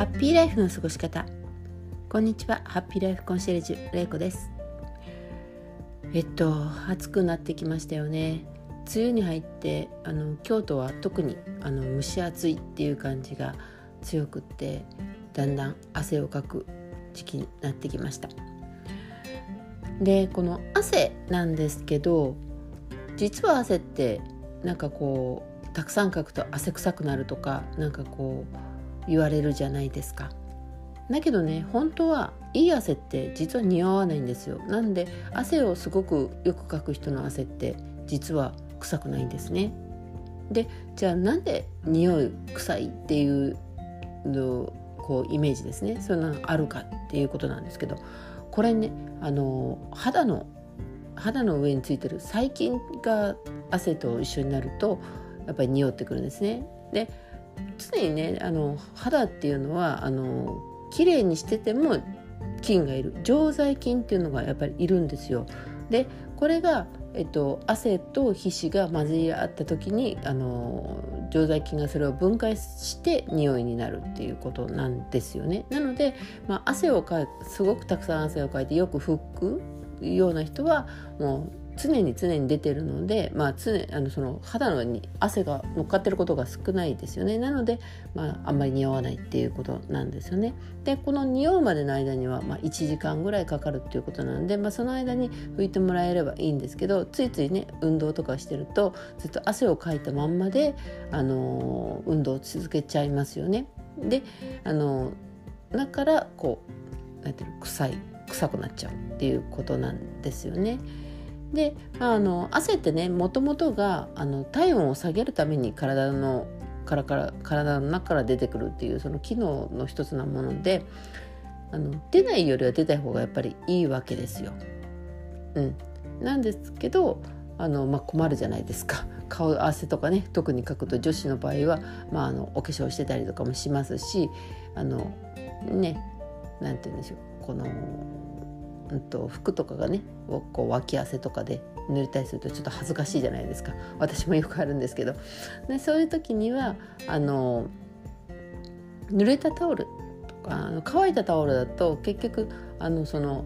ハッピーライフの過ごし方。こんにちは。ハッピーライフコンシェルジュれいこです。えっと暑くなってきましたよね。梅雨に入ってあの京都は特にあの蒸し暑いっていう感じが強くってだんだん汗をかく時期になってきました。でこの汗なんですけど実は汗ってなんかこうたくさんかくと汗臭くなるとかなんかこう言われるじゃないですか。だけどね本当はいい汗って実は似合わないんですよ。なんで汗をすごくよくかく人の汗って実は臭くないんですね。でじゃあなんで匂い臭いっていうのこうイメージですねそんなのあるかっていうことなんですけどこれねあの肌の肌の上についてる細菌が汗と一緒になるとやっぱり匂ってくるんですね。で常にねあの肌っていうのはあの綺麗にしてても菌がいる常在菌っていうのがやっぱりいるんですよ。でこれが、えっと、汗と皮脂が混じり合った時にあの常在菌がそれを分解して匂いになるっていうことなんですよね。なので、まあ、汗をかすごくたくさん汗をかいてよく拭くような人はもう常に常に出てるので、まあ、常あのその肌のに汗が乗っかってることが少ないですよねなので、まあ、あんまり匂わないっていうことなんですよね。でこの匂うまでの間には、まあ、1時間ぐらいかかるっていうことなので、まあ、その間に拭いてもらえればいいんですけどついついね運動とかしてるとずっと汗をかいたまんまで、あの運動を続けちゃいますよね。で、あのだからこうなんていうの臭い臭くなっちゃうっていうことなんですよね。で、あ、の汗ってねもともとがあの体温を下げるために体のからから体の中から出てくるっていうその機能の一つなものであの出ないよりは出た方がやっぱりいいわけですよ。うん、なんですけどあの、まあ、困るじゃないですか。顔汗とかね特にかくと女子の場合は、まあ、あのお化粧してたりとかもしますしあのねなんて言うんでしょう。このうんと、服とかがねこう脇汗とかで塗れたりするとちょっと恥ずかしいじゃないですか。私もよくあるんですけど。でそういう時にはあの濡れたタオルとかあの乾いたタオルだと結局あのその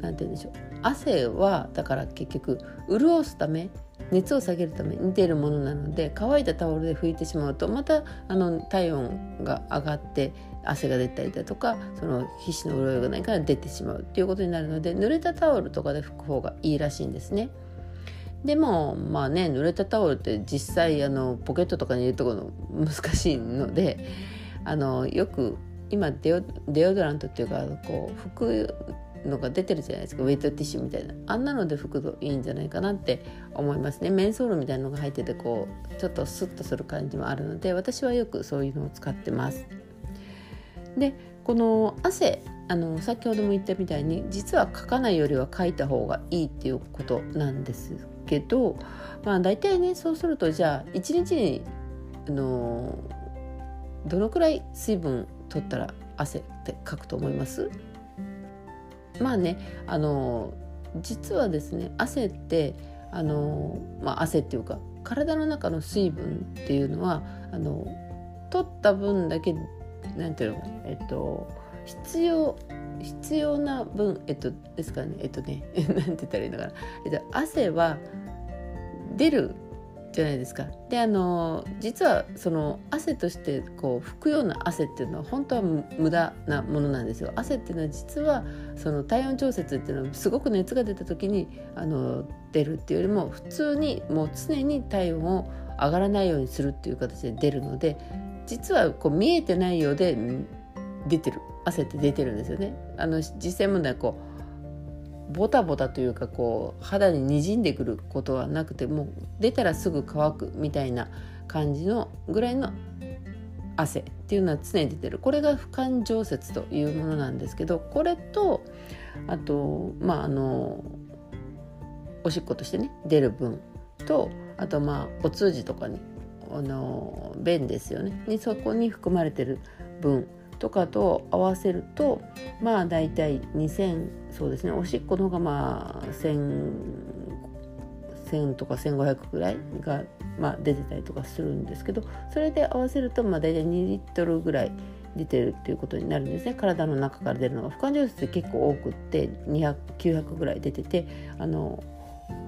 何て言うんでしょう。汗はだから結局潤すため熱を下げるために出るものなので乾いたタオルで拭いてしまうとまたあの体温が上がって汗が出たりだとかその皮脂の潤いがないから出てしまうっていうことになるので濡れたタオルとかで拭く方がいいらしいんですね。でもまあね濡れたタオルって実際あのポケットとかに入れるところ 難しいのであのよく今デオデオドラントっていうかこう拭くのが出てるじゃないですかウェイトティッシュみたいな。あんなので拭くといいんじゃないかなって思いますね。メンソールみたいなのが入っててこうちょっとスッとする感じもあるので私はよくそういうのを使ってます。でこの汗あの先ほども言ったみたいに実はかかないよりはかいた方がいいっていうことなんですけどまあ大体ねそうするとじゃあ一日にあのどのくらい水分取ったら汗ってかくと思います？まあねあの実はですね汗ってあの、まあ、汗っていうか体の中の水分っていうのはあの取った分だけなんていうのえっと必要必要な分えっとですかねえっとね なんて言ったらいいのかな、えっと、汗は出るじゃないですか。であの実はその汗としてこう拭くような汗っていうのは本当は無駄なものなんですよ。汗っていうのは実はその体温調節っていうのはすごく熱が出た時にあの出るっていうよりも普通にもう常に体温を上がらないようにするっていう形で出るので実はこう見えてないようで出てる汗って出てるんですよね。あの実際問題はこうボタボタというかこう肌ににじんでくることはなくてもう出たらすぐ乾くみたいな感じのぐらいの汗っていうのは常に出てる。これが不感常節というものなんですけどこれとあとまああのおしっことしてね出る分とあとまあお通じとかにあの便ですよね。にそこに含まれてる分とかと合わせるとまあ大体2000そうですねおしっこの方がまあ1000とか1500ぐらいが、まあ、出てたりとかするんですけどそれで合わせるとまあ大体2リットルぐらい出てるっていうことになるんですね。体の中から出るのが不感情説って結構多くって200900ぐらい出ててあの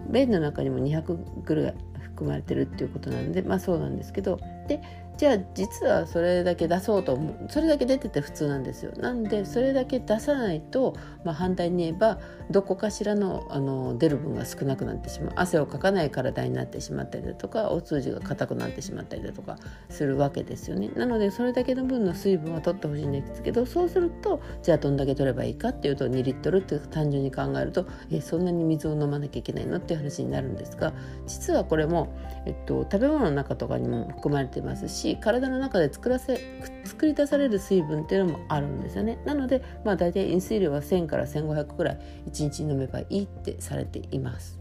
便の中にも200ぐらい含まれてるっていうことなのでまあそうなんですけど。でじゃあ実はそれだけ出そうと思うそれだけ出てて普通なんですよ。なんでそれだけ出さないと、まあ、反対に言えばどこかしらのあの出る分が少なくなってしまう。汗をかかない体になってしまったりだとかお通じが硬くなってしまったりだとかするわけですよね。なのでそれだけの分の水分は取ってほしいんですけどそうするとじゃあどんだけ取ればいいかっていうと2リットルって単純に考えるとえそんなに水を飲まなきゃいけないのっていう話になるんですが実はこれも、えっと、食べ物の中とかにも含まれてますしし体の中で作らせ作り出される水分っていうのもあるんですよね。なのでまあ大体飲水量は1000から1500ぐらい1日飲めばいいってされています。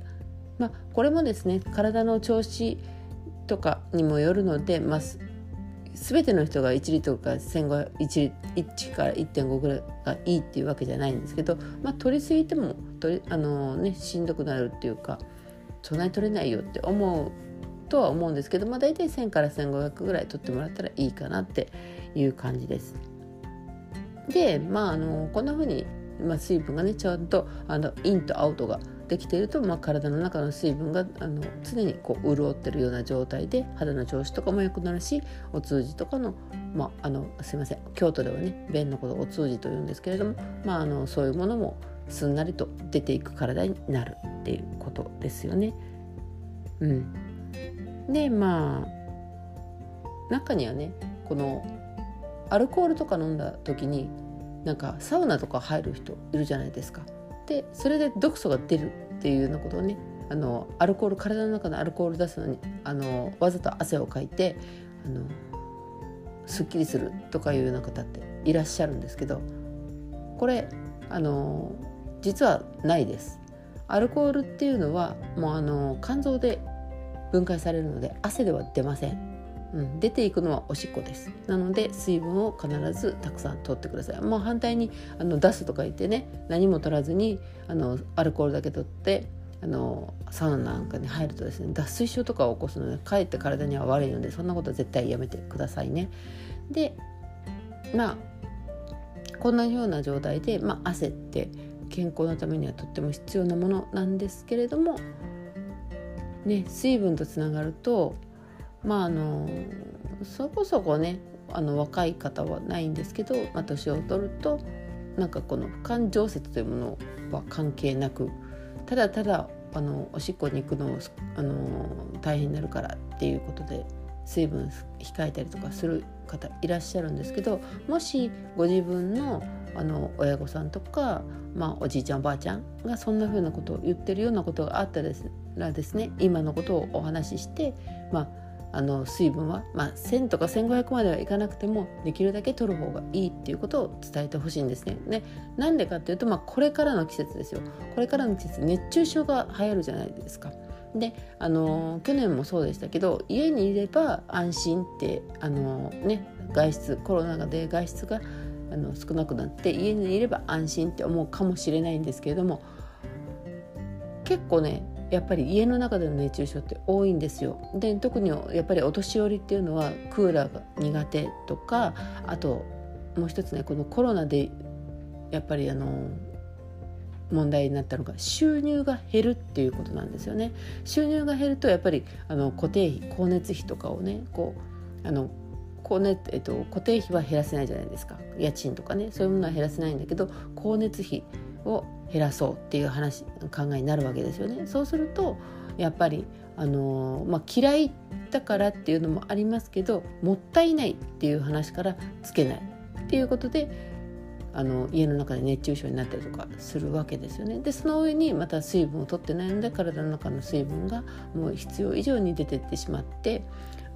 まあこれもですね体の調子とかにもよるので、まあ、全ての人が1リットルから1500 1, 1から1.5ぐらいがいいっていうわけじゃないんですけど、まあ、取りすぎても取りあの、ね、しんどくなるっていうかそんなに取れないよって思うとは思うんですけど、まあ、大体1000から1500ぐらい取ってもらったらいいかなっていう感じです。でまああのこんな風に、まあ、水分がねちゃんとあのインとアウトができていると、まあ、体の中の水分があの常にこう潤ってるような状態で肌の調子とかも良くなるしお通じとかの,、まあ、あのすいません京都ではね便のことをお通じというんですけれども、まあ、あのそういうものもすんなりと出ていく体になるっていうことですよね。うん、でまあ中にはねこのアルコールとか飲んだ時になんかサウナとか入る人いるじゃないですか。でそれで毒素が出るっていうようなことをねあのアルコール体の中のアルコール出すのにあのわざと汗をかいてあのすっきりするとかいうような方っていらっしゃるんですけどこれあの実はないです。アルコールっていうのはもうあの肝臓で分解されるので汗では出ません。うん、出ていくのはおしっこですなので水分を必ずたくさん取ってくださいもう反対にあの出すとか言ってね何も取らずにあのアルコールだけ取ってあのサウナなんかに入るとですね脱水症とかを起こすのでかえって体には悪いのでそんなことは絶対やめてくださいね。でまあこんなような状態で、まあ、汗って健康のためにはとっても必要なものなんですけれどもね、水分とつながるとまああのそこそこねあの若い方はないんですけど、まあ、年を取るとなんかこの不感常節というものは関係なくただただあのおしっこに行くのあの大変になるからっていうことで水分控えたりとかする方いらっしゃるんですけどもしご自分のあの親御さんとか、まあ、おじいちゃんおばあちゃんがそんな風なことを言ってるようなことがあったらですね今のことをお話しして、まあ、あの水分は、まあ、1000とか1500まではいかなくてもできるだけ取る方がいいっていうことを伝えてほしいんですね。でなんでかっていうと、まあ、これからの季節ですよこれからの季節熱中症が流行るじゃないですか。であの去年もそうでしたけど家にいれば安心ってあの、ね、外出コロナで外出があの少なくなって家にいれば安心って思うかもしれないんですけれども結構ねやっぱり家の中での熱中症って多いんですよ。で特にやっぱりお年寄りっていうのはクーラーが苦手とかあともう一つねこのコロナでやっぱりあの問題になったのが収入が減るっていうことなんですよね。収入が減るとやっぱりあの固定費光熱費とかをねこうあの光熱、えっと、固定費は減らせないじゃないですか家賃とかねそういうものは減らせないんだけど光熱費を減らそうっていう話考えになるわけですよね。そうするとやっぱりあのまあ、嫌いだからっていうのもありますけどもったいないっていう話からつけないっていうことであの家の中で熱中症になったりとかするわけですよね。でその上にまた水分を取ってないので体の中の水分がもう必要以上に出てってしまって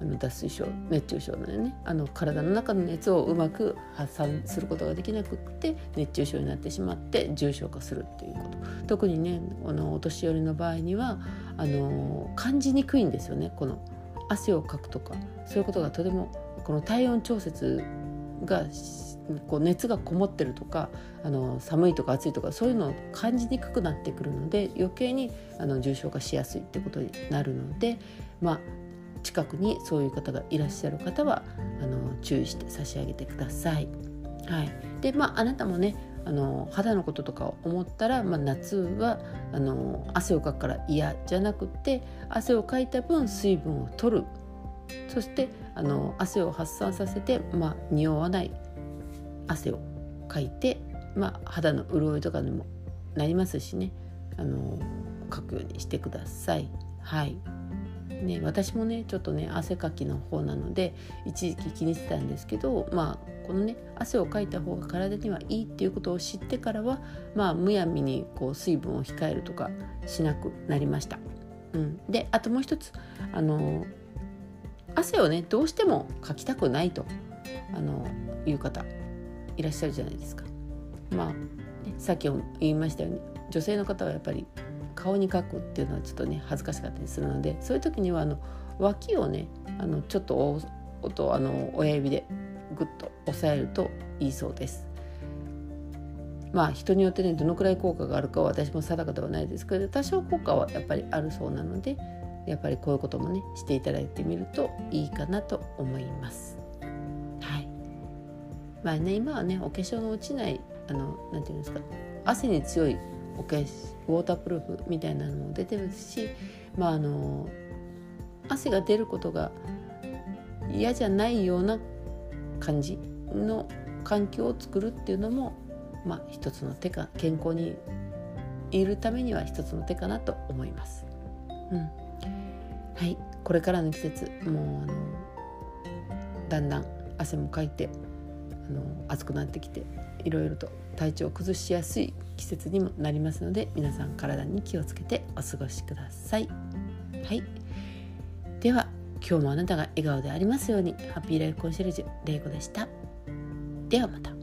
あの脱水症熱中症のねあの体の中の熱をうまく発散することができなくって熱中症になってしまって重症化するっていうこと。特にねあのお年寄りの場合にはあの感じにくいんですよね。この汗をかくとかそういうことがとてもこの体温調節がこう熱がこもってるとかあの寒いとか暑いとかそういうのを感じにくくなってくるので余計にあの重症化しやすいってことになるので、まあ、近くにそういう方がいらっしゃる方はあの注意して差し上げてください。はい、でまああなたもねあの肌のこととかを思ったら、まあ、夏はあの汗をかくから嫌じゃなくて汗をかいた分水分を取る。そしてあの汗を発散させて、まあ、匂わない。汗をかいて、まあ、肌の潤いとかにもなりますしね。あのかくようにしてください。はい。ね、私もねちょっとね汗かきの方なので一時期気にしてたんですけどまあこのね汗をかいた方が体にはいいっていうことを知ってからはまあむやみにこう水分を控えるとかしなくなりました。うん、であともう一つあの汗をねどうしてもかきたくないとあのいう方いらっしゃるじゃないですか。まあ、ね、さっきも言いましたように女性の方はやっぱり顔に描くっていうのはちょっとね恥ずかしかったりするのでそういう時にはあの脇をねあのちょっと音あの親指でグッと押さえるといいそうです。まあ人によってねどのくらい効果があるかは私も定かではないですけど多少効果はやっぱりあるそうなのでやっぱりこういうこともねしていただいてみるといいかなと思います。はい。まあね今はねお化粧の落ちないあのなんていうんですか汗に強いお化粧ウォータープルーフみたいなのも出てるし、まああの汗が出ることが嫌じゃないような感じの環境を作るっていうのも、まあ、一つの手か健康にいるためには一つの手かなと思います。うん、はい。これからの季節もうあのだんだん汗もかいてあの暑くなってきていろいろと体調を崩しやすい季節にもなりますので皆さん体に気をつけてお過ごしください。はい、では今日もあなたが笑顔でありますようにハッピーライフコンシェルジュ玲子でした。ではまた。